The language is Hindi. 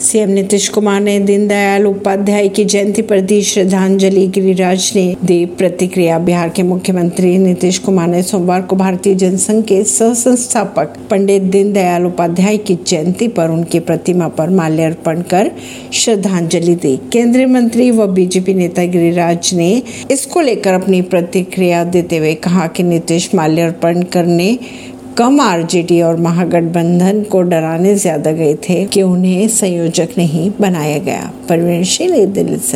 सीएम नीतीश कुमार ने दीनदयाल उपाध्याय की जयंती पर दी श्रद्धांजलि। गिरिराज ने दी प्रतिक्रिया। बिहार के मुख्यमंत्री नीतीश कुमार ने सोमवार को भारतीय जनसंघ के सह संस्थापक पंडित दीनदयाल उपाध्याय की जयंती पर उनकी प्रतिमा पर माल्यार्पण कर श्रद्धांजलि दी। केंद्रीय मंत्री व बीजेपी नेता गिरिराज ने इसको लेकर अपनी प्रतिक्रिया देते हुए कहा कि नीतीश माल्यार्पण करने कम आरजेडी और महागठबंधन को डराने ज़्यादा गए थे कि उन्हें संयोजक नहीं बनाया गया। परवीन दिल्ली से।